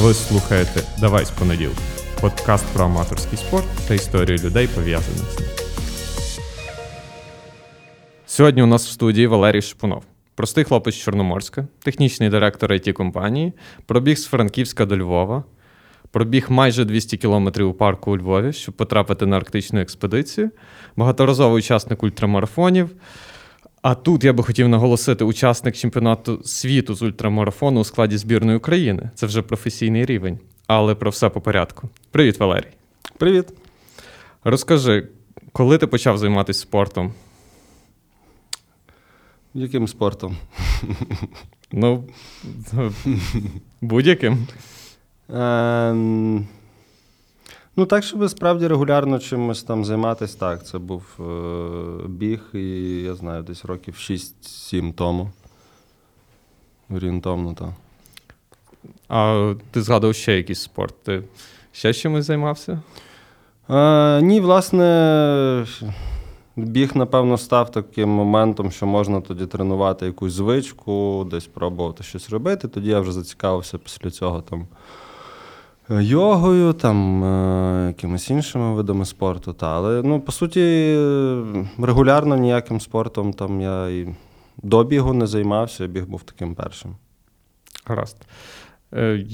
Ви слухаєте Давай з понеділка. Подкаст про аматорський спорт та історію людей, пов'язаних з ним. Сьогодні у нас в студії Валерій Шипунов. Простий хлопець Чорноморська, технічний директор it компанії, пробіг з Франківська до Львова, пробіг майже 200 кілометрів у парку у Львові, щоб потрапити на арктичну експедицію, багаторазовий учасник ультрамарафонів. А тут я би хотів наголосити учасник чемпіонату світу з ультрамарафону у складі збірної України. Це вже професійний рівень. Але про все по порядку. Привіт, Валерій. Привіт. Розкажи, коли ти почав займатися спортом? Яким спортом? Ну, будь-яким. Ем, ну, так, щоб справді регулярно чимось там займатися, так. Це був е, біг, і я знаю, десь років 6-7 тому. Орієнтовно, так. А ти згадував ще якийсь спорт? Ти ще чимось займався? Е, ні, власне, біг, напевно, став таким моментом, що можна тоді тренувати якусь звичку, десь пробувати щось робити. Тоді я вже зацікавився після цього там. Йогою, там, е, якимись іншими видами спорту. Та. Але ну, по суті, регулярно ніяким спортом там я і до бігу не займався, біг був таким першим. Гаразд. Е,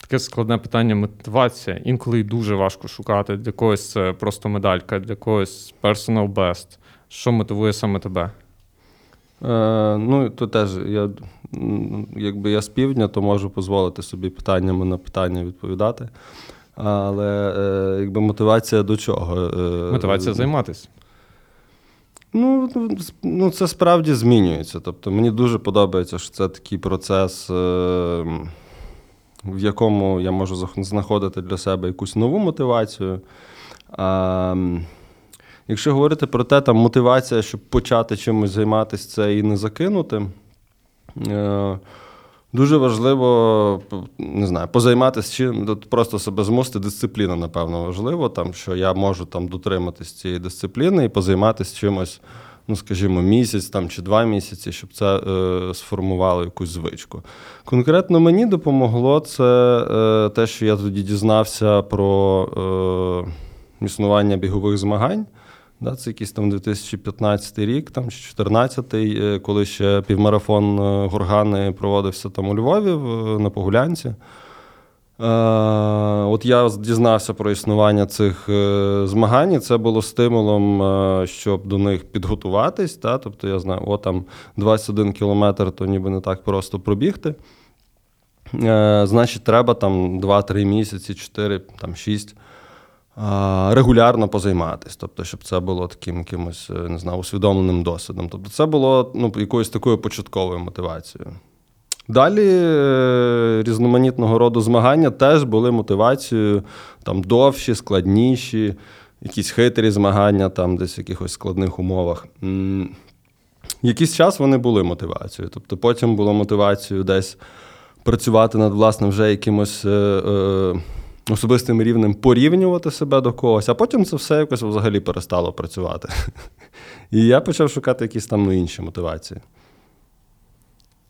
Таке складне питання мотивація. Інколи дуже важко шукати. Для когось це просто медалька, для когось personal best. Що мотивує саме тебе? Е, ну, то теж я, якби я з півдня, то можу дозволити собі питаннями на питання відповідати. Але е, якби мотивація до чого? Е, Мотивація займатися. Ну, ну, це справді змінюється. Тобто мені дуже подобається, що це такий процес, в якому я можу знаходити для себе якусь нову мотивацію. Якщо говорити про те, там мотивація, щоб почати чимось займатися, це і не закинути. Е, Дуже важливо, не знаю, позайматися чим, от просто себе змусити, дисципліна, напевно, важливо, там, що я можу там дотриматись цієї дисципліни і позайматися чимось, ну, скажімо, місяць там, чи два місяці, щоб це е, сформувало якусь звичку. Конкретно мені допомогло це е, те, що я тоді дізнався про е, існування бігових змагань. Да, це якийсь там 2015 рік, там, чи 2014, е, коли ще півмарафон е, Горгани проводився там у Львові на Погулянці. Е, от я дізнався про існування цих змагань, і це було стимулом, щоб до них підготуватись. Та? Тобто я знаю, о, там 21 кілометр, то ніби не так просто пробігти. Значить, треба там 2-3 місяці, 4, там 6 а, регулярно позайматись, тобто, щоб це було таким якимось, е, не знаю, усвідомленим досвідом. Тобто, це було ну, якоюсь такою початковою мотивацією. Далі е, різноманітного роду змагання теж були мотивацією там довші, складніші, якісь хитрі змагання, там десь в якихось складних умовах. Якийсь час вони були мотивацією. Тобто потім було мотивацією десь працювати над власним вже якимось е, особистим рівнем, порівнювати себе до когось, а потім це все якось взагалі перестало працювати. І я почав шукати якісь там ну, інші мотивації.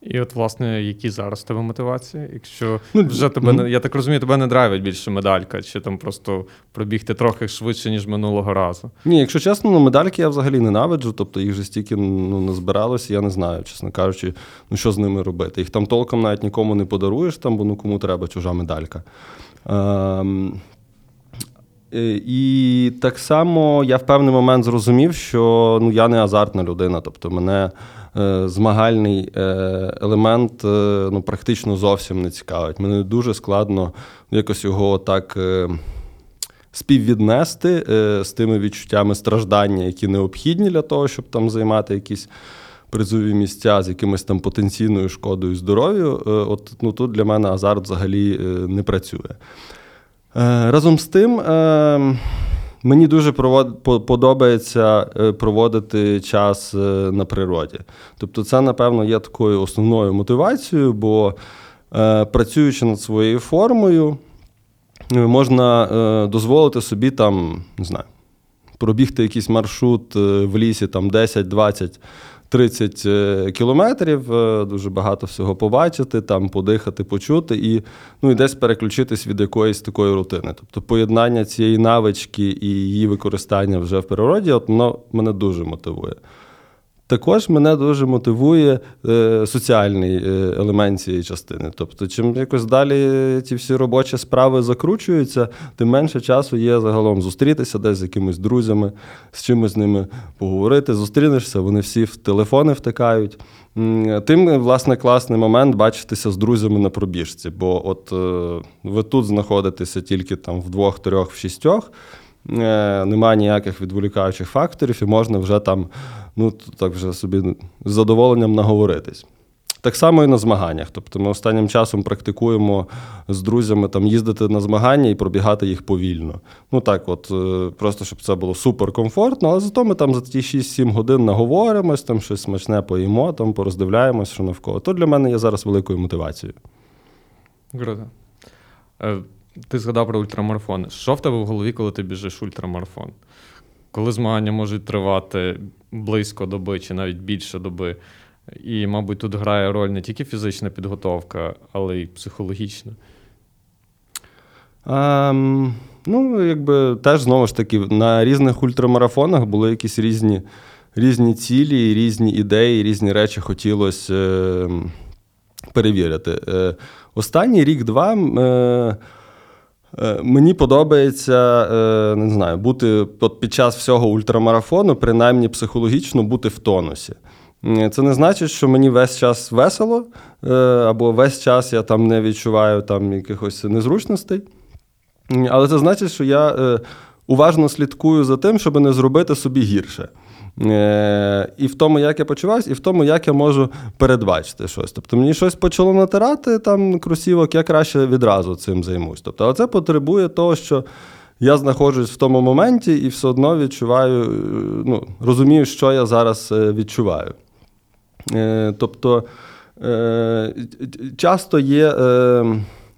І от, власне, які зараз тебе мотивації? Якщо Ну, вже тебе ну. не я так розумію, тебе не драйвить більше медалька, чи там просто пробігти трохи швидше, ніж минулого разу. Ні, якщо чесно, ну, медальки я взагалі ненавиджу, тобто їх же стільки ну, назбиралося, я не знаю, чесно кажучи, ну що з ними робити. Їх там толком навіть нікому не подаруєш, там, бо ну кому треба чужа медалька. Ем, е, і так само я в певний момент зрозумів, що ну, я не азартна людина, тобто мене е, змагальний е, елемент ну, практично зовсім не цікавить. Мене дуже складно якось його так. Співвіднести з тими відчуттями страждання, які необхідні для того, щоб там займати якісь призові місця з якимось там потенційною шкодою здоров'ю. Е, от ну, тут для мене азарт взагалі е, не працює. Е, разом з тим. Мені дуже подобається проводити час на природі. Тобто, це, напевно, є такою основною мотивацією, бо працюючи над своєю формою, можна дозволити собі там, не знаю, пробігти якийсь маршрут в лісі там 10, 20, 30 е, кілометрів, е, дуже багато всього побачити, там подихати, почути і ну, і десь переключитись від якоїсь такої рутини. Тобто поєднання цієї навички і її використання вже в природі, от воно мене дуже мотивує. Також мене дуже мотивує е, соціальний е, елемент цієї частини. Тобто, чим якось далі ці всі робочі справи закручуються, тим менше часу є загалом зустрітися десь з якимись друзями, з чимось з ними поговорити. Зустрінешся, вони всі в телефони втикають. Тим, власне, класний момент бачитися з друзями на пробіжці, бо от е, ви тут знаходитеся тільки там в двох, трьох, в шістьох. Е, Немає ніяких відволікаючих факторів, і можна вже там, ну так вже собі з задоволенням наговоритись. Так само і на змаганнях. Тобто ми останнім часом практикуємо з друзями там їздити на змагання і пробігати їх повільно. Ну так, от е, просто щоб це було суперкомфортно, але зато ми там за ті 6-7 годин наговоримось, там щось смачне поїмо, там пороздивляємось, що навколо. То для мене є зараз великою мотивацією. Круто. Ти згадав про ультрамарафон. Що в тебе в голові, коли ти біжиш ультрамарафон? Коли змагання можуть тривати близько доби чи навіть більше доби. І, мабуть, тут грає роль не тільки фізична підготовка, але й психологічна. Ем, ну, якби теж знову ж таки на різних ультрамарафонах були якісь різні, різні цілі, різні ідеї, різні речі хотілося е, перевірити. Е, останній рік-два. Е, Мені подобається, е, не знаю, бути от під час всього ультрамарафону, принаймні психологічно бути в тонусі. Е, Це не значить, що мені весь час весело, е, або весь час я там не відчуваю там якихось незручностей. Але це значить, що я е, уважно слідкую за тим, щоб не зробити собі гірше. Е, І в тому, як я почуваюся, і в тому, як я можу передбачити щось. Тобто мені щось почало натирати там кросівок, я краще відразу цим займусь. Тобто, але це потребує того, що я знаходжусь в тому моменті і все одно відчуваю, е, ну, розумію, що я зараз е, відчуваю. Тобто часто є.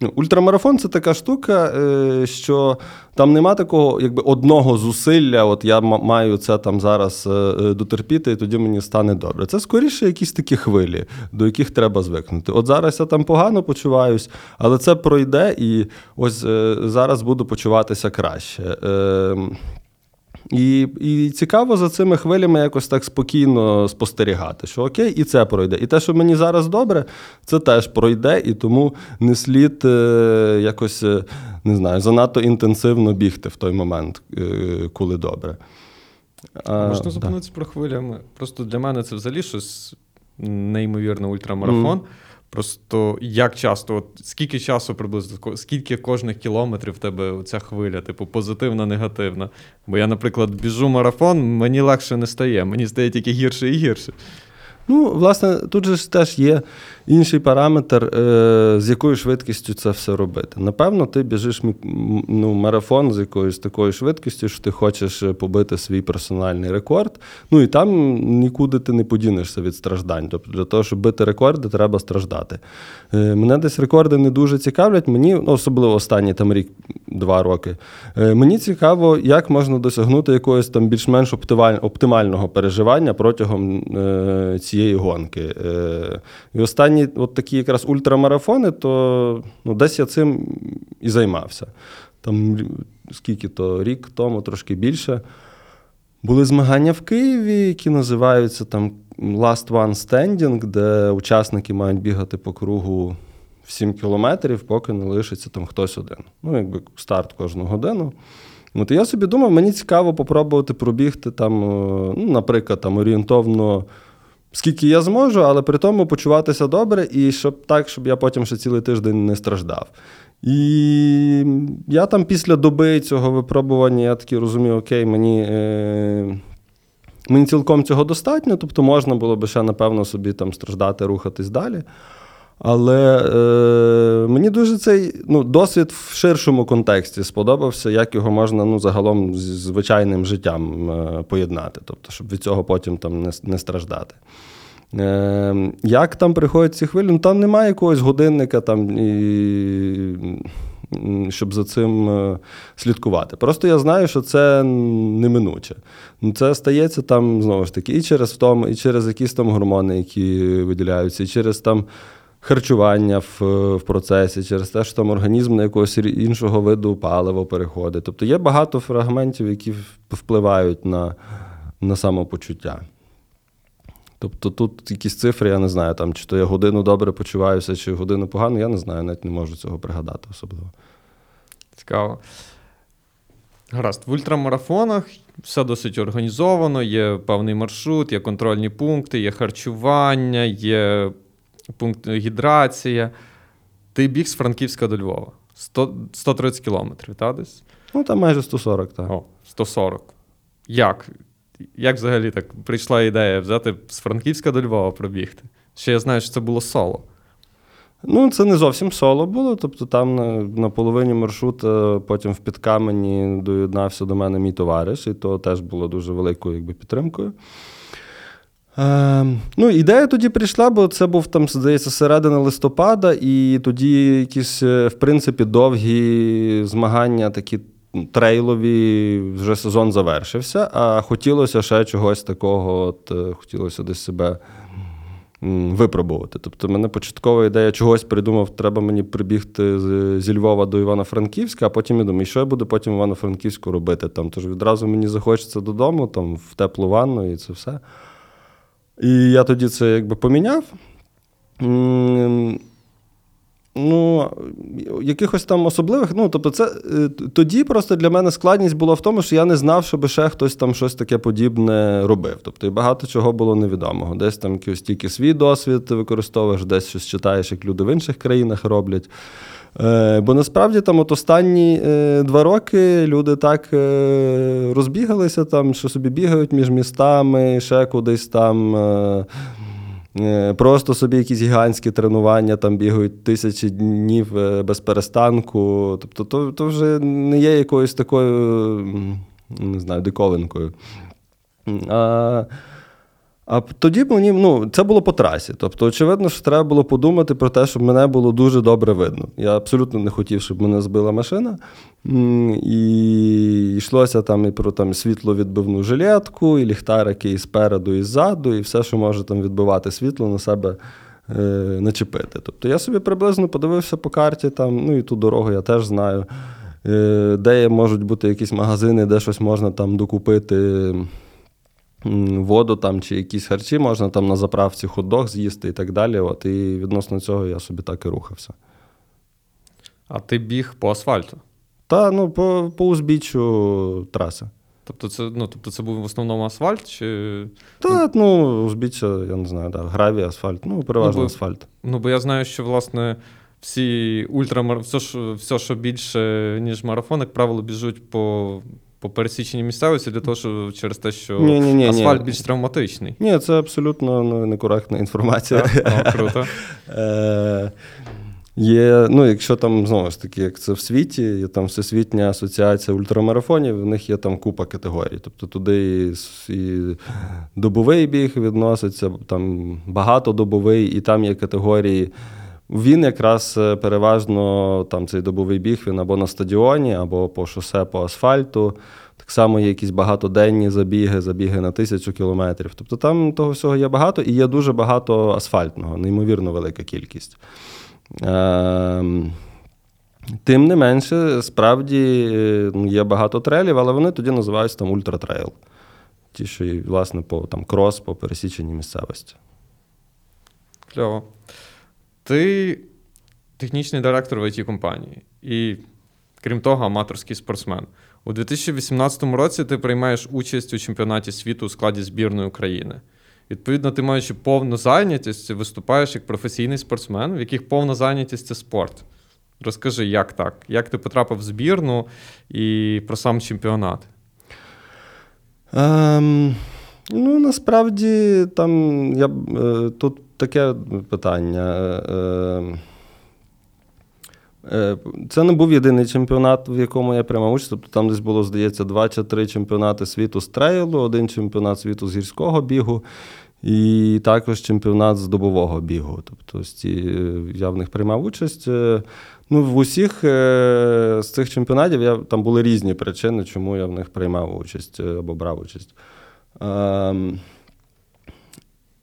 Ну, Ультрамарафон це така штука, е, що там нема такого якби одного зусилля, от я маю це там зараз е, е, дотерпіти, і тоді мені стане добре. Це скоріше якісь такі хвилі, до яких треба звикнути. От зараз я там погано почуваюсь, але це пройде, і ось зараз буду почуватися краще. І, і цікаво за цими хвилями якось так спокійно спостерігати, що окей, і це пройде. І те, що мені зараз добре, це теж пройде, і тому не слід е, якось, е, не знаю, занадто інтенсивно бігти в той момент, е, коли добре. А, Можна да. про хвилями. Просто для мене це взагалі щось неймовірне ультрамарафон. Мгм. Просто як часто, от скільки часу приблизно, скільки кожних кілометрів в тебе ця хвиля, типу, позитивна, негативна. Бо я, наприклад, біжу марафон, мені легше не стає, мені стає тільки гірше і гірше. Ну, власне, тут же теж є інший параметр, е, з якою швидкістю це все робити. Напевно, ти біжиш ну, марафон з якоюсь такою швидкістю, що ти хочеш е, побити свій персональний рекорд. Ну і там нікуди ти не подінешся від страждань. Тобто для того, щоб бити рекорди, треба страждати. Е, Мене десь рекорди не дуже цікавлять. Мені, ну, особливо останні там рік-два роки. Мені цікаво, як можна досягнути якогось там більш-менш оптимального переживання протягом цієї гонки. І останні от такі якраз ультрамарафони, то ну, десь я цим і займався. Там скільки то рік тому, трошки більше. Були змагання в Києві, які називаються там Last One Standing, де учасники мають бігати по кругу в 7 кілометрів, поки не лишиться там хтось один. Ну, якби старт кожну годину. От і я собі думав, мені цікаво попробувати пробігти там, е, ну, наприклад, там орієнтовно. Скільки я зможу, але при тому почуватися добре, і щоб так, щоб я потім ще цілий тиждень не страждав. І я там після доби цього випробування я такий розумію, окей, мені, е, мені цілком цього достатньо, тобто можна було би ще, напевно, собі там страждати, рухатись далі. Але е, мені дуже цей ну, досвід в ширшому контексті сподобався, як його можна ну, загалом з звичайним життям е, поєднати, тобто, щоб від цього потім там не, не страждати. Е, як там приходять ці хвилі? Ну, там немає якогось годинника там, і щоб за цим е, слідкувати. Просто я знаю, що це неминуче. Ну, Це стається там знову ж таки і через втому, і через якісь там гормони, які виділяються, і через там. Харчування в, в процесі, через те, що там організм на якогось іншого виду палива переходить. Тобто є багато фрагментів, які впливають на, на самопочуття. Тобто тут якісь цифри, я не знаю, там, чи то я годину добре почуваюся, чи годину погано, я не знаю, навіть не можу цього пригадати особливо. Цікаво. Гаразд, в ультрамарафонах все досить організовано, є певний маршрут, є контрольні пункти, є харчування, є пункт гідрація. Ти біг з Франківська до Львова. 100, 130 кілометрів, та десь? Ну, там майже 140, так. О, 140. Як? Як взагалі так прийшла ідея взяти з Франківська до Львова пробігти? Ще я знаю, що це було соло. Ну, це не зовсім соло було. Тобто там на, на половині маршруту, потім в підкамені доєднався до мене мій товариш, і то теж було дуже великою якби, підтримкою. Е, ну, ідея тоді прийшла, бо це був там, здається, середина листопада, і тоді якісь, е, в принципі, довгі змагання, такі трейлові, вже сезон завершився, а хотілося ще чогось такого, от, е, хотілося десь себе випробувати. Тобто, мене початкова ідея чогось придумав, треба мені прибігти зі Львова до Івано-Франківська, а потім я думаю, що я буду потім Івано-Франківську робити. Там, тож відразу мені захочеться додому, там, в теплу ванну і це все. І я тоді це якби поміняв. Ну, якихось там особливих. Ну, тобто, це е, тоді просто для мене складність була в тому, що я не знав, щоб ще хтось там щось таке подібне робив. Тобто, і багато чого було невідомого. Десь там якийсь тільки свій досвід використовуєш, десь щось читаєш, як люди в інших країнах роблять. Е, бо насправді там от останні е, два роки люди так е, розбігалися, там, що собі бігають між містами, ще кудись там. Просто собі якісь гігантські тренування, там бігають тисячі днів без перестанку. Тобто, то, то вже не є якоюсь такою, не знаю, диковинкою. А, а тоді мені ну, це було по трасі. Тобто, очевидно, що треба було подумати про те, щоб мене було дуже добре видно. Я абсолютно не хотів, щоб мене збила машина. І йшлося там і про там, світловідбивну жилетку, і ліхтарики і спереду, і ззаду, і все, що може там відбивати світло на себе. е, Начепити. Тобто я собі приблизно подивився по карті, там, ну і ту дорогу я теж знаю, е, де можуть бути якісь магазини, де щось можна там докупити воду там чи якісь харчі, можна там на заправці хот-дог з'їсти і так далі. От, і відносно цього я собі так і рухався. А ти біг по асфальту. Та ну, по, по узбіччю траси. Тобто це, ну, тобто це був в основному асфальт, чи. Та, ну, узбіччя, я не знаю, да, гравій, асфальт, ну, переважно Ну, бо- асфальт. Ну, бо я знаю, що власне всі ультрамар... все, що, все, що більше, ніж марафон, як правило, біжуть по, по пересіченій місцевості для того, що через те, що Ні-ні-ні-ні. асфальт більш травматичний. Ні, це абсолютно ну, некоректна інформація. Так? О, круто. Е, Є, ну, якщо там знову ж таки, як це в світі, є там Всесвітня асоціація ультрамарафонів, в них є там купа категорій. Тобто туди і, і добовий біг відноситься, там багатодобовий, і там є категорії. Він якраз е, переважно там цей добовий біг він або на стадіоні, або по шосе, по асфальту. Так само є якісь багатоденні забіги, забіги на тисячу кілометрів. Тобто там того всього є багато, і є дуже багато асфальтного, неймовірно велика кількість. Ем, Тим не менше, справді є багато трейлів, але вони тоді називаються там ультратрейл. Ті, що власне, по там, крос, по пересіченій місцевості. Кльово. Ти технічний директор в it компанії і, крім того, аматорський спортсмен. У 2018 році ти приймаєш участь у чемпіонаті світу у складі збірної України. Відповідно, ти маючи повну зайнятість, виступаєш як професійний спортсмен, в яких повна зайнятість це спорт. Розкажи, як так? Як ти потрапив в збірну і про сам чемпіонат? Ем, ну, насправді, там я, е, тут таке питання. Е, е, це не був єдиний чемпіонат, в якому я приймав участь. Тобто там десь було, здається, два чи три чемпіонати світу з трейлу, один чемпіонат світу з гірського бігу. І також чемпіонат з добового бігу. Тобто ці, я в них приймав участь. Ну, В усіх з цих чемпіонатів я, там були різні причини, чому я в них приймав участь або брав участь.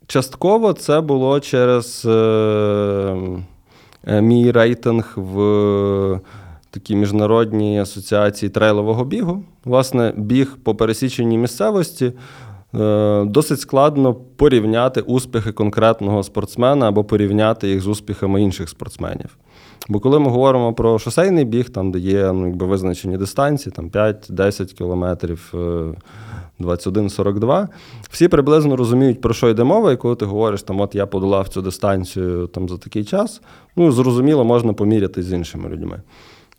Частково це було через мій рейтинг в такій міжнародній асоціації трейлового бігу. Власне, біг по пересіченій місцевості. Е, досить складно порівняти успіхи конкретного спортсмена або порівняти їх з успіхами інших спортсменів. Бо коли ми говоримо про шосейний біг, там де є ну, якби визначені дистанції, там 5-10 кілометрів, 21-42, е, всі приблизно розуміють, про що йде мова, і коли ти говориш, там, от я подолав цю дистанцію там, за такий час, ну, зрозуміло, можна поміряти з іншими людьми.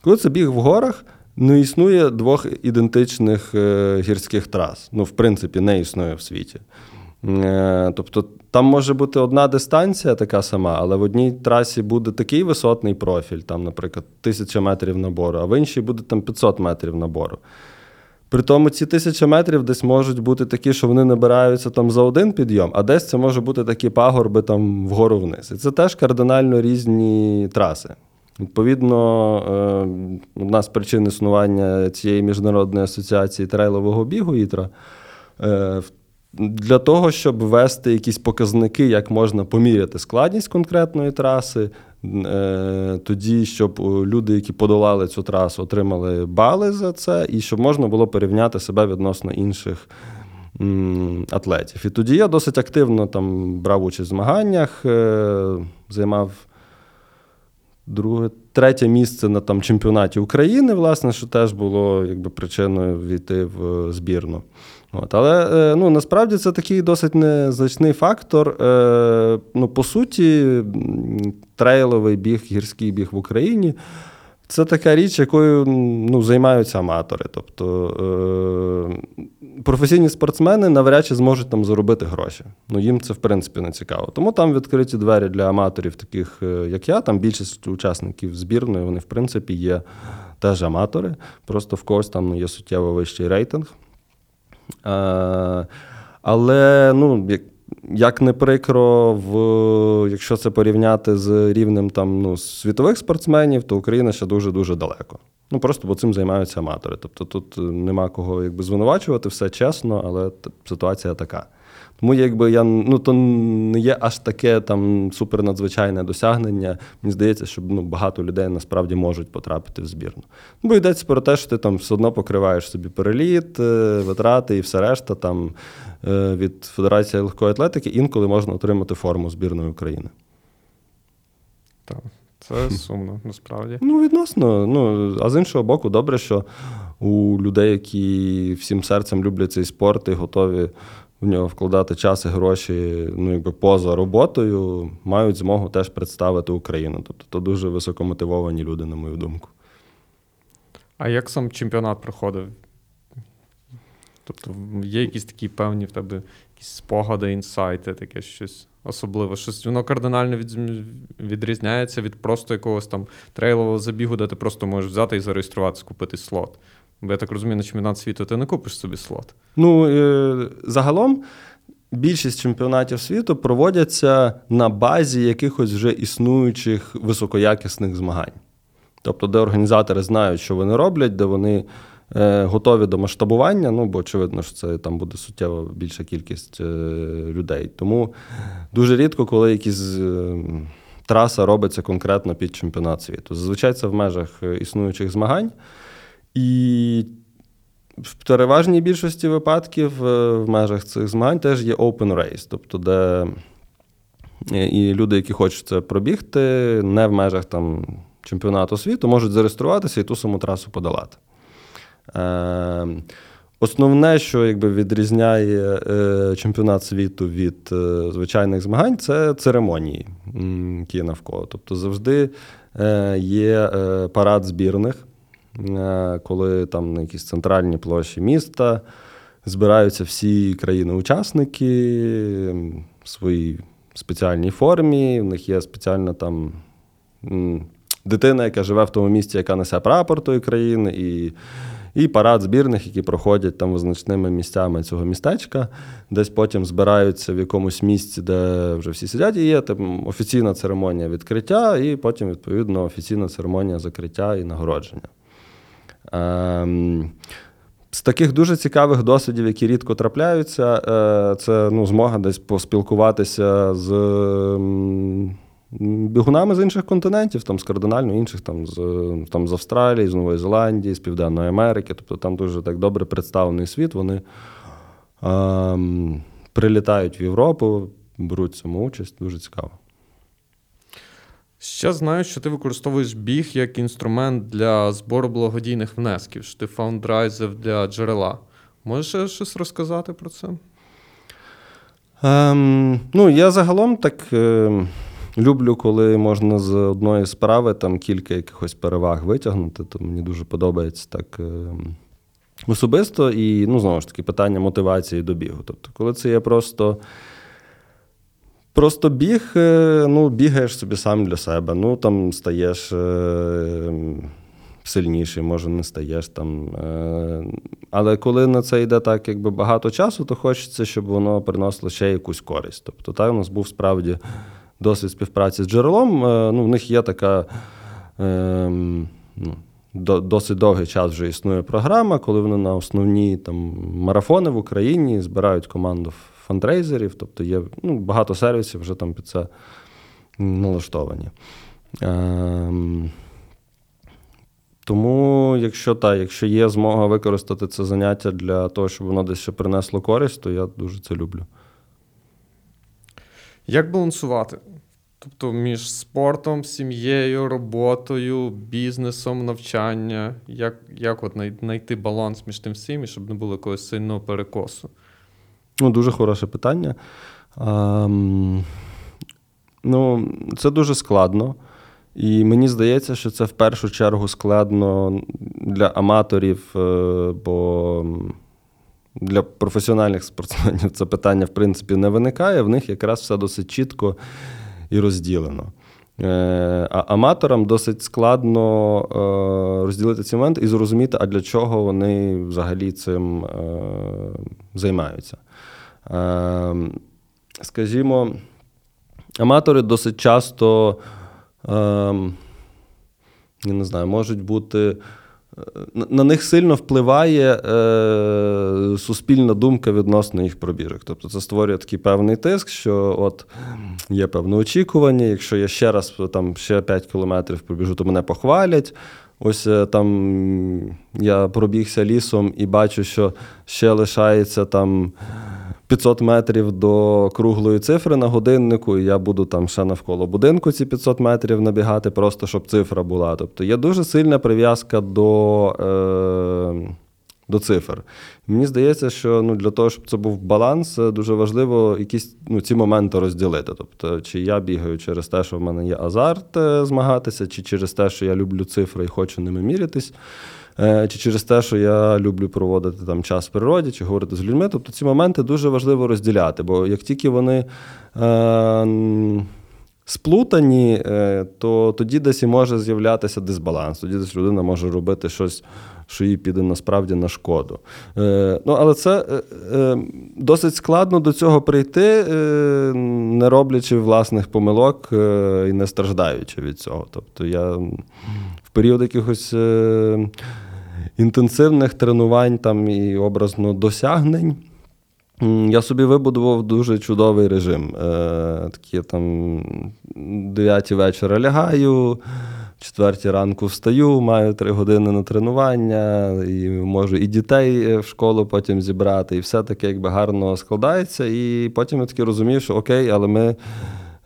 Коли це біг в горах, не ну, існує двох ідентичних е, гірських трас. Ну, в принципі, не існує в світі. Е, тобто там може бути одна дистанція така сама, але в одній трасі буде такий висотний профіль, там, наприклад, тисяча метрів набору, а в іншій буде там 500 метрів набору. При тому ці тисяча метрів десь можуть бути такі, що вони набираються там за один підйом, а десь це може бути такі пагорби там вгору вниз. І це теж кардинально різні траси. Відповідно, е, одна з причин існування цієї міжнародної асоціації трейлового бігу ІТРА е, для того, щоб ввести якісь показники, як можна поміряти складність конкретної траси, е, тоді, щоб люди, які подолали цю трасу, отримали бали за це, і щоб можна було порівняти себе відносно інших. Атлетів. І тоді я досить активно там брав участь в змаганнях, займав друге, третє місце на там чемпіонаті України, власне, що теж було якби причиною війти в збірну. От. Але е, ну, насправді це такий досить незначний фактор. Е, ну, По суті, трейловий біг, гірський біг в Україні. Це така річ, якою ну, займаються аматори. Тобто е, професійні спортсмени навряд чи зможуть там заробити гроші. Ну їм це в принципі не цікаво. Тому там відкриті двері для аматорів, таких е, як я. Там більшість учасників збірної, вони в принципі є теж аматори. Просто в когось там є суттєво вищий рейтинг. Е, але ну, як як не прикро, в, якщо це порівняти з рівнем там, ну, світових спортсменів, то Україна ще дуже-дуже далеко. Ну просто бо цим займаються аматори. Тобто тут нема кого якби звинувачувати, все чесно, але ситуація така. Тому якби я ну то не є аж таке там супернадзвичайне досягнення. Мені здається, що ну, багато людей насправді можуть потрапити в збірну. Бо йдеться про те, що ти там все одно покриваєш собі переліт, е, витрати і все решта там е, від Федерації легкої атлетики інколи можна отримати форму збірної України. Так, це сумно, насправді. Ну, відносно. Ну, а з іншого боку, добре, що у людей, які всім серцем люблять цей спорт і готові в нього вкладати час і гроші, ну якби поза роботою, мають змогу теж представити Україну. Тобто то дуже високомотивовані люди, на мою думку. А як сам чемпіонат проходив? Тобто є якісь такі певні в тебе якісь спогади, інсайти, таке щось особливе. Щось воно кардинально від, відрізняється від просто якогось там трейлового забігу, де ти просто можеш взяти і зареєструватися, купити слот. Бо я так розумію, на чемпіонат світу ти не купиш собі слот. Ну, е, загалом. Більшість чемпіонатів світу проводяться на базі якихось вже існуючих високоякісних змагань. Тобто, де організатори знають, що вони роблять, де вони е, готові до масштабування. Ну, бо очевидно, що це там буде суттєво більша кількість е, людей. Тому дуже рідко, коли якісь е, траса робиться конкретно під чемпіонат світу. Зазвичай це в межах е, існуючих змагань. І в переважній більшості випадків е, в межах цих змагань теж є open race, тобто, де е, і люди, які хочуть це пробігти, не в межах там чемпіонату світу, можуть зареєструватися і ту саму трасу подолати. Е, Основне, що якби відрізняє чемпіонат світу від звичайних змагань, це церемонії, які навколо. Тобто завжди є парад збірних. Е, коли там на якісь центральні площі міста збираються всі країни-учасники в своїй спеціальній формі. В них є спеціальна там дитина, яка живе в тому місті, яка несе прапор тої країни. і і парад збірних, які проходять там визначними місцями цього містечка, десь потім збираються в якомусь місці, де вже всі сидять, і є там офіційна церемонія відкриття, і потім, відповідно, офіційна церемонія закриття і нагородження. Ем, з таких дуже цікавих досвідів, які рідко трапляються, е, це ну, змога десь поспілкуватися з бігунами з інших континентів, там, з кардинально інших, там, з, там, з Австралії, з Нової Зеландії, з Південної Америки. Тобто там дуже так добре представлений світ. Вони ем, прилітають в Європу, беруть цьому участь. Дуже цікаво. Ще знаю, що ти використовуєш біг як інструмент для збору благодійних внесків, що ти фаундрайзер для джерела. Можеш щось розказати про це? Ем, ну, я загалом так е, люблю, коли можна з одної справи там кілька якихось переваг витягнути. То мені дуже подобається так е, особисто. І, ну, знову ж таки, питання мотивації до бігу. Тобто, коли це є просто. Просто біг, е, ну, бігаєш собі сам для себе. Ну, там стаєш е, сильніший, може, не стаєш там. Е, але коли на це йде так, якби багато часу, то хочеться, щоб воно приносило ще якусь користь. Тобто, так, у нас був справді досвід співпраці з джерелом. Ну, в них є така. Е, ну, Досить довгий час вже існує програма, коли вони на основні там, марафони в Україні збирають команду фандрейзерів, тобто є ну, багато сервісів вже там під це налаштовані. Ем, тому, якщо та, якщо є змога використати це заняття для того, щоб воно десь ще принесло користь, то я дуже це люблю. Як балансувати? Тобто між спортом, сім'єю, роботою, бізнесом, навчання. Як, як от знайти баланс між тим всім, і щоб не було якогось сильного перекосу? Ну, дуже хороше питання. Ем, ну, це дуже складно. І мені здається, що це в першу чергу складно для аматорів, е, бо для професіональних спортсменів це питання, в принципі, не виникає. В них якраз все досить чітко і розділено. Е, аматорам досить складно е, розділити ці моменти і зрозуміти, а для чого вони взагалі цим е, займаються. Скажімо, аматори досить часто, е, я не знаю, можуть бути. Е, на- них сильно впливає е, суспільна думка відносно їх пробіжок. Тобто це створює такий певний тиск, що от є певне очікування. Якщо я ще раз там ще 5 кілометрів пробіжу, то мене похвалять. Ось е, там я пробігся лісом і бачу, що ще лишається там 500 метрів до круглої цифри на годиннику, і я буду там ще навколо будинку ці 500 метрів набігати, просто щоб цифра була. Тобто є дуже сильна прив'язка до, е, до цифр. Мені здається, що ну, для того, щоб це був баланс, е, дуже важливо якісь ну, ці моменти розділити. Тобто, чи я бігаю через те, що в мене є азарт е, змагатися, чи через те, що я люблю цифри і хочу ними мірятись. Е, Чи через те, що я люблю проводити там час в природі, чи говорити з людьми. Тобто ці моменти дуже важливо розділяти, бо як тільки вони е, сплутані, е, то тоді десь і може з'являтися дисбаланс. Тоді десь людина може робити щось, що їй піде насправді на шкоду. Ну, але це досить складно до цього прийти, не роблячи власних помилок і не страждаючи від цього. Тобто я в період якихось. Інтенсивних тренувань там і образно досягнень. Я собі вибудував дуже чудовий режим. Е, такі там 9 вечора лягаю, 4 ранку встаю, маю 3 години на тренування, і можу і дітей е, в школу потім зібрати, і все таке якби гарно складається. І потім я таки розумів, що окей, але ми.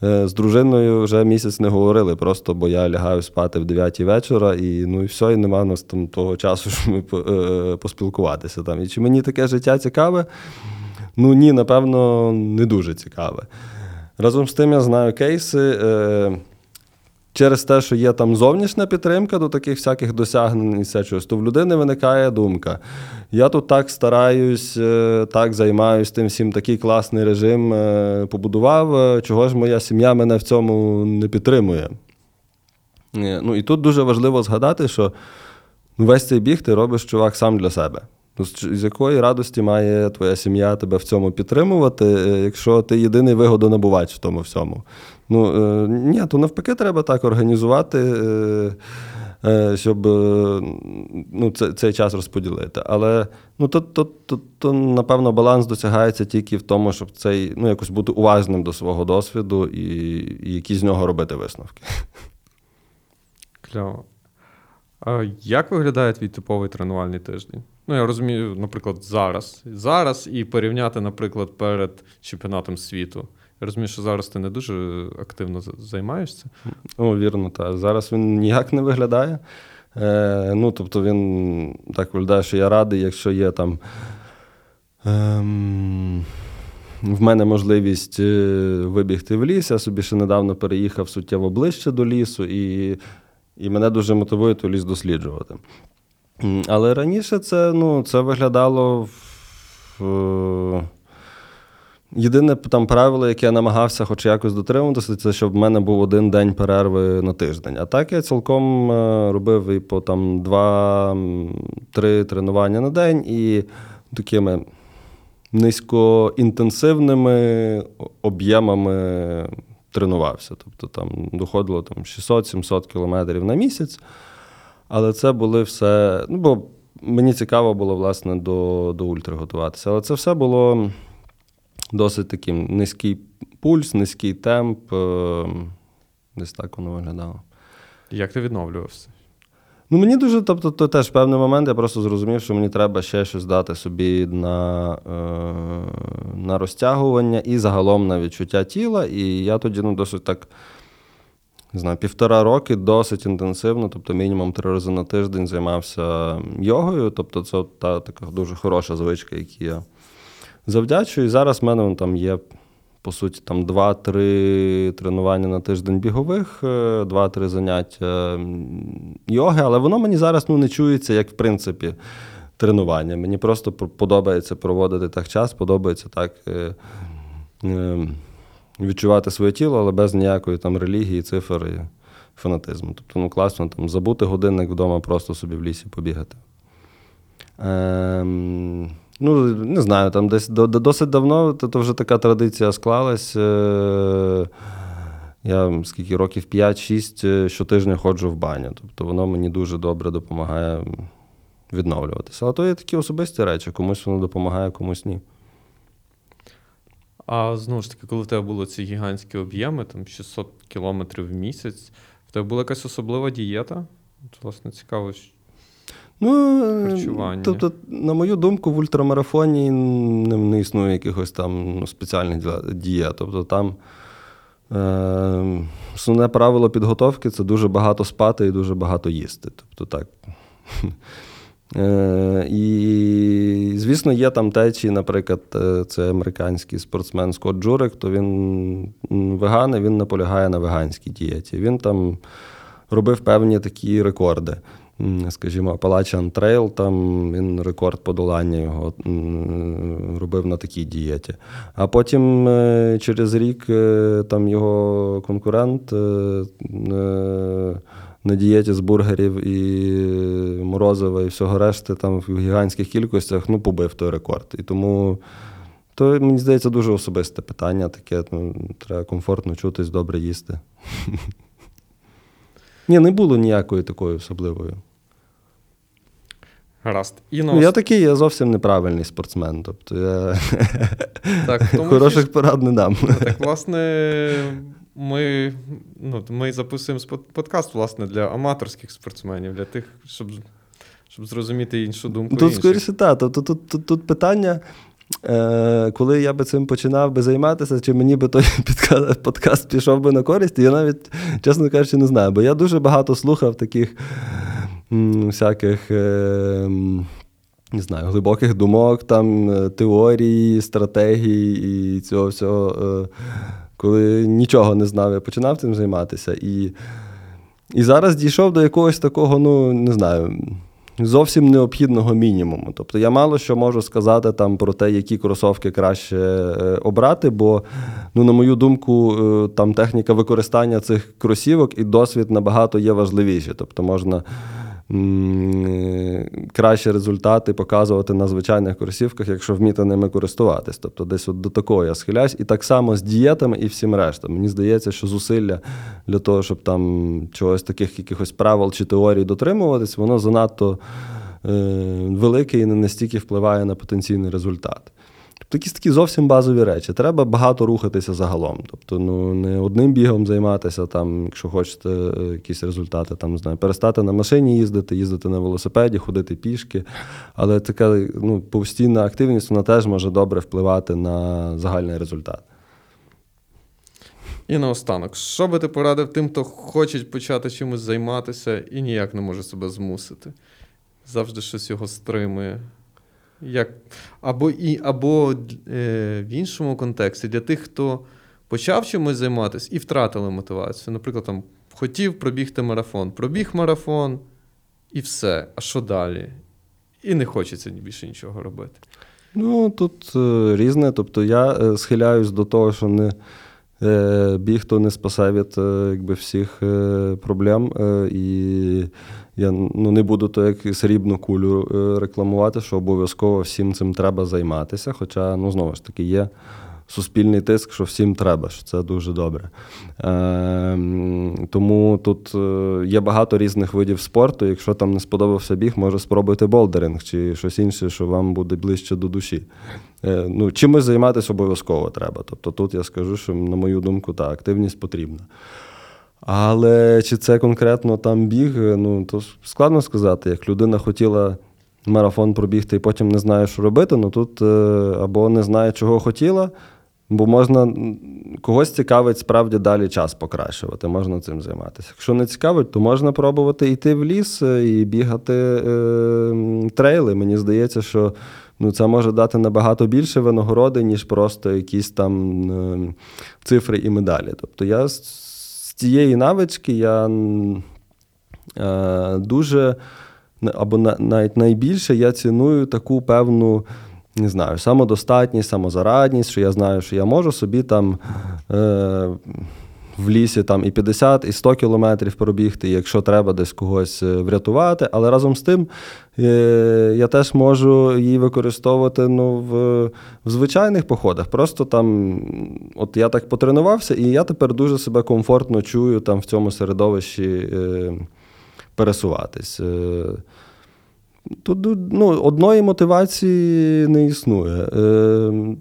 Е, З дружиною вже місяць не говорили, просто бо я лягаю спати в 9 вечора, і ну і все, і нема нас там того часу, щоб е, поспілкуватися там. І чи мені таке життя цікаве? Ну ні, напевно, не дуже цікаве. Разом з тим я знаю кейси. Через те, що є там зовнішня підтримка до таких всяких досягнень і все чогось, то в людини виникає думка. Я тут так стараюсь, е, так займаюсь тим всім, такий класний режим е, побудував. е, Чого ж моя сім'я мене в цьому не підтримує? Ну і тут дуже важливо згадати, що ну, весь цей біг ти робиш чувак сам для себе. Ну, з якої радості має твоя сім'я тебе в цьому підтримувати, якщо ти єдиний вигодонабувач в тому всьому? Ну е, ні, то навпаки, треба так організувати, е, е, щоб ну, це- цей час розподілити. Але ну, то, то, то, то, напевно, баланс досягається тільки в тому, щоб цей, ну, якось бути уважним до свого досвіду і, і які з нього робити висновки. Кльово. А як виглядає твій типовий тренувальний тиждень? Ну, я розумію, наприклад, зараз. Зараз і порівняти, наприклад, перед чемпіонатом світу. Я розумію, що зараз ти не дуже активно займаєшся. Ну, вірно, так. Зараз він ніяк не виглядає. Е, ну, тобто він так виглядає, що я радий, якщо є там. Ем, в мене можливість е, вибігти в ліс. Я собі ще недавно переїхав суттєво ближче до лісу, і, і мене дуже мотивує той ліс досліджувати. Але раніше це, ну, це виглядало. В, Єдине там правило, яке я намагався хоч якось дотримуватися, це щоб в мене був один день перерви на тиждень. А так я цілком е, робив і по там два-три тренування на день і такими низькоінтенсивними об'ємами тренувався. Тобто там доходило там 600-700 кілометрів на місяць. Але це були все. Ну, бо мені цікаво було, власне, до, до ультри готуватися. Але це все було досить таким низький пульс, низький темп. е, Десь так воно виглядало. Як ти відновлювався? Ну, мені дуже, тобто, то теж в певний момент я просто зрозумів, що мені треба ще щось дати собі на, е, на розтягування і загалом на відчуття тіла. І я тоді ну, досить так, не знаю, півтора роки досить інтенсивно, тобто мінімум три рази на тиждень займався йогою. Тобто, це та така дуже хороша звичка, яку я завдячую. І зараз в мене там є. По суті, там 2-3 тренування на тиждень бігових, е, 2-3 заняття йоги, але воно мені зараз ну, не чується, як в принципі тренування. Мені просто подобається проводити так час, подобається так е, е, відчувати своє тіло, але без ніякої там релігії, цифр і фанатизму. Тобто, ну класно там забути годинник вдома, просто собі в лісі побігати. Ем, ну, не знаю, там десь до, до- досить давно то, то вже така традиція склалась. Е, я скільки років 5-6 е, щотижня ходжу в баню. Тобто воно мені дуже добре допомагає відновлюватися. Але то є такі особисті речі, комусь воно допомагає, комусь ні. А знову ж таки, коли в тебе були ці гігантські об'єми, там 600 кілометрів в місяць, в тебе була якась особлива дієта? От, власне, цікаво. Ну, е, Харчування. тобто, на мою думку, в ультрамарафоні не, не існує якихось там ну, спеціальних дієт. Тобто там е, основне правило підготовки це дуже багато спати і дуже багато їсти. Тобто так. Е, і, звісно, є там течії, наприклад, е, це американський спортсмен Скотт Джурик, то він веган, і він наполягає на веганській дієті. Він там робив певні такі рекорди. Скажімо, Appalachian Trail, там він рекорд подолання його робив на такій дієті. А потім е, через рік е, там його конкурент е, на дієті з бургерів і морозива і всього решти там в гігантських кількостях ну, побив той рекорд. І тому то, мені здається, дуже особисте питання. Таке ну, треба комфортно чутись, добре їсти. Ні, не було ніякої такої особливої. Гаразд. І Ну, я такий, я зовсім неправильний спортсмен. Тобто я так, тому хороших фіш- порад не дам. Ну, Так, власне, ми, ну, ми записуємо подкаст, власне, для аматорських спортсменів, для тих, щоб, щоб зрозуміти іншу думку. Тут, скоріше, так. Тобто тут, тут, тут питання. Е, коли я би цим починав би займатися, чи мені би той подкаст пішов би на користь, я навіть, чесно кажучи, не знаю. Бо я дуже багато слухав таких м, всяких. Е, не знаю, глибоких думок, там, е, теорій, стратегій і цього всього. Е, коли нічого не знав, я починав цим займатися. І, і зараз дійшов до якогось такого, ну, не знаю, зовсім необхідного мінімуму. Тобто я мало що можу сказати там про те, які кросовки краще е, обрати, бо, ну, на мою думку, е, там техніка використання цих кросівок і досвід набагато є важливіші. Тобто можна кращі результати показувати на звичайних кросівках, якщо вміти ними користуватись. Тобто десь от до такого я схиляюсь. І так само з дієтами і всім решта. Мені здається, що зусилля для того, щоб там чогось таких якихось правил чи теорій дотримуватись, воно занадто е, велике і не настільки впливає на потенційний результат. Тобто якісь такі зовсім базові речі. Треба багато рухатися загалом. Тобто, ну не одним бігом займатися, там, якщо хочете е, якісь результати, там знаю, перестати на машині їздити, їздити на велосипеді, ходити пішки. Але така ну, постійна активність вона теж може добре впливати на загальний результат. І наостанок, що би ти порадив тим, хто хоче почати чимось займатися і ніяк не може себе змусити? Завжди щось його стримує. Як... Або, і, або е, в іншому контексті для тих, хто почав чимось займатися і втратили мотивацію. Наприклад, там хотів пробігти марафон, пробіг марафон і все. А що далі? І не хочеться більше нічого робити. Ну, тут е, різне. Тобто я е, схиляюсь до того, що не біг то не спасе від е, якби, всіх е, проблем. Е, і я ну, не буду то як срібну кулю е, рекламувати, що обов'язково всім цим треба займатися. Хоча, ну, знову ж таки, є суспільний тиск, що всім треба, що це дуже добре. Е, тому тут е, є багато різних видів спорту. Якщо там не сподобався біг, може спробуйте болдеринг чи щось інше, що вам буде ближче до душі. Е, ну, чимось займатися обов'язково треба. Тобто тут я скажу, що, на мою думку, та активність потрібна. Але чи це конкретно там біг, ну то складно сказати. Як людина хотіла марафон пробігти і потім не знає, що робити, ну тут е, або не знає, чого хотіла, бо можна когось цікавить справді далі час покращувати, можна цим займатися. Якщо не цікавить, то можна пробувати йти в ліс е, і бігати е, трейли. Мені здається, що ну, це може дати набагато більше винагороди, ніж просто якісь там е, цифри і медалі. Тобто я з, цієї навички я е, дуже або на- навіть найбільше я ціную таку певну. Не знаю, самодостатність, самозарадність, що я знаю, що я можу собі там е, в лісі там і 50, і 100 кілометрів пробігти, якщо треба десь когось е, врятувати. Але разом з тим е, я теж можу її використовувати ну, в, в звичайних походах. Просто там, от я так потренувався, і я тепер дуже себе комфортно чую там в цьому середовищі е, пересуватись. Тут ну, одної мотивації не існує. Е,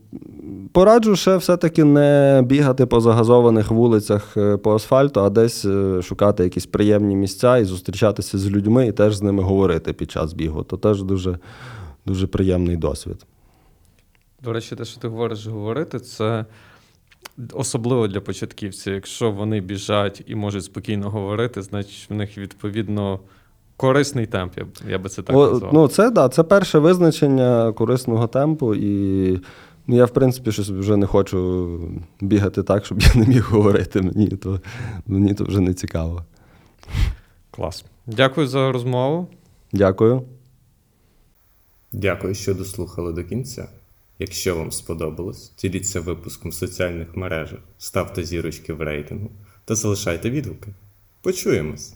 пораджу ще все-таки не бігати по загазованих вулицях е, по асфальту, а десь е, шукати якісь приємні місця і зустрічатися з людьми і теж з ними говорити під час бігу. То теж дуже, дуже приємний досвід. До речі, те, що ти говориш говорити, це особливо для початківців. Якщо вони біжать і можуть спокійно говорити, значить в них відповідно корисний темп, я, б- я би це так О, назвав. ну, це, да, це перше визначення корисного темпу, і ну, я, в принципі, щось вже не хочу бігати так, щоб я не міг говорити. Мені то, мені то вже не цікаво. Клас. Дякую за розмову. Дякую. Дякую, що дослухали до кінця. Якщо вам сподобалось, діліться випуском в соціальних мережах, ставте зірочки в рейтингу та залишайте відгуки. Почуємось!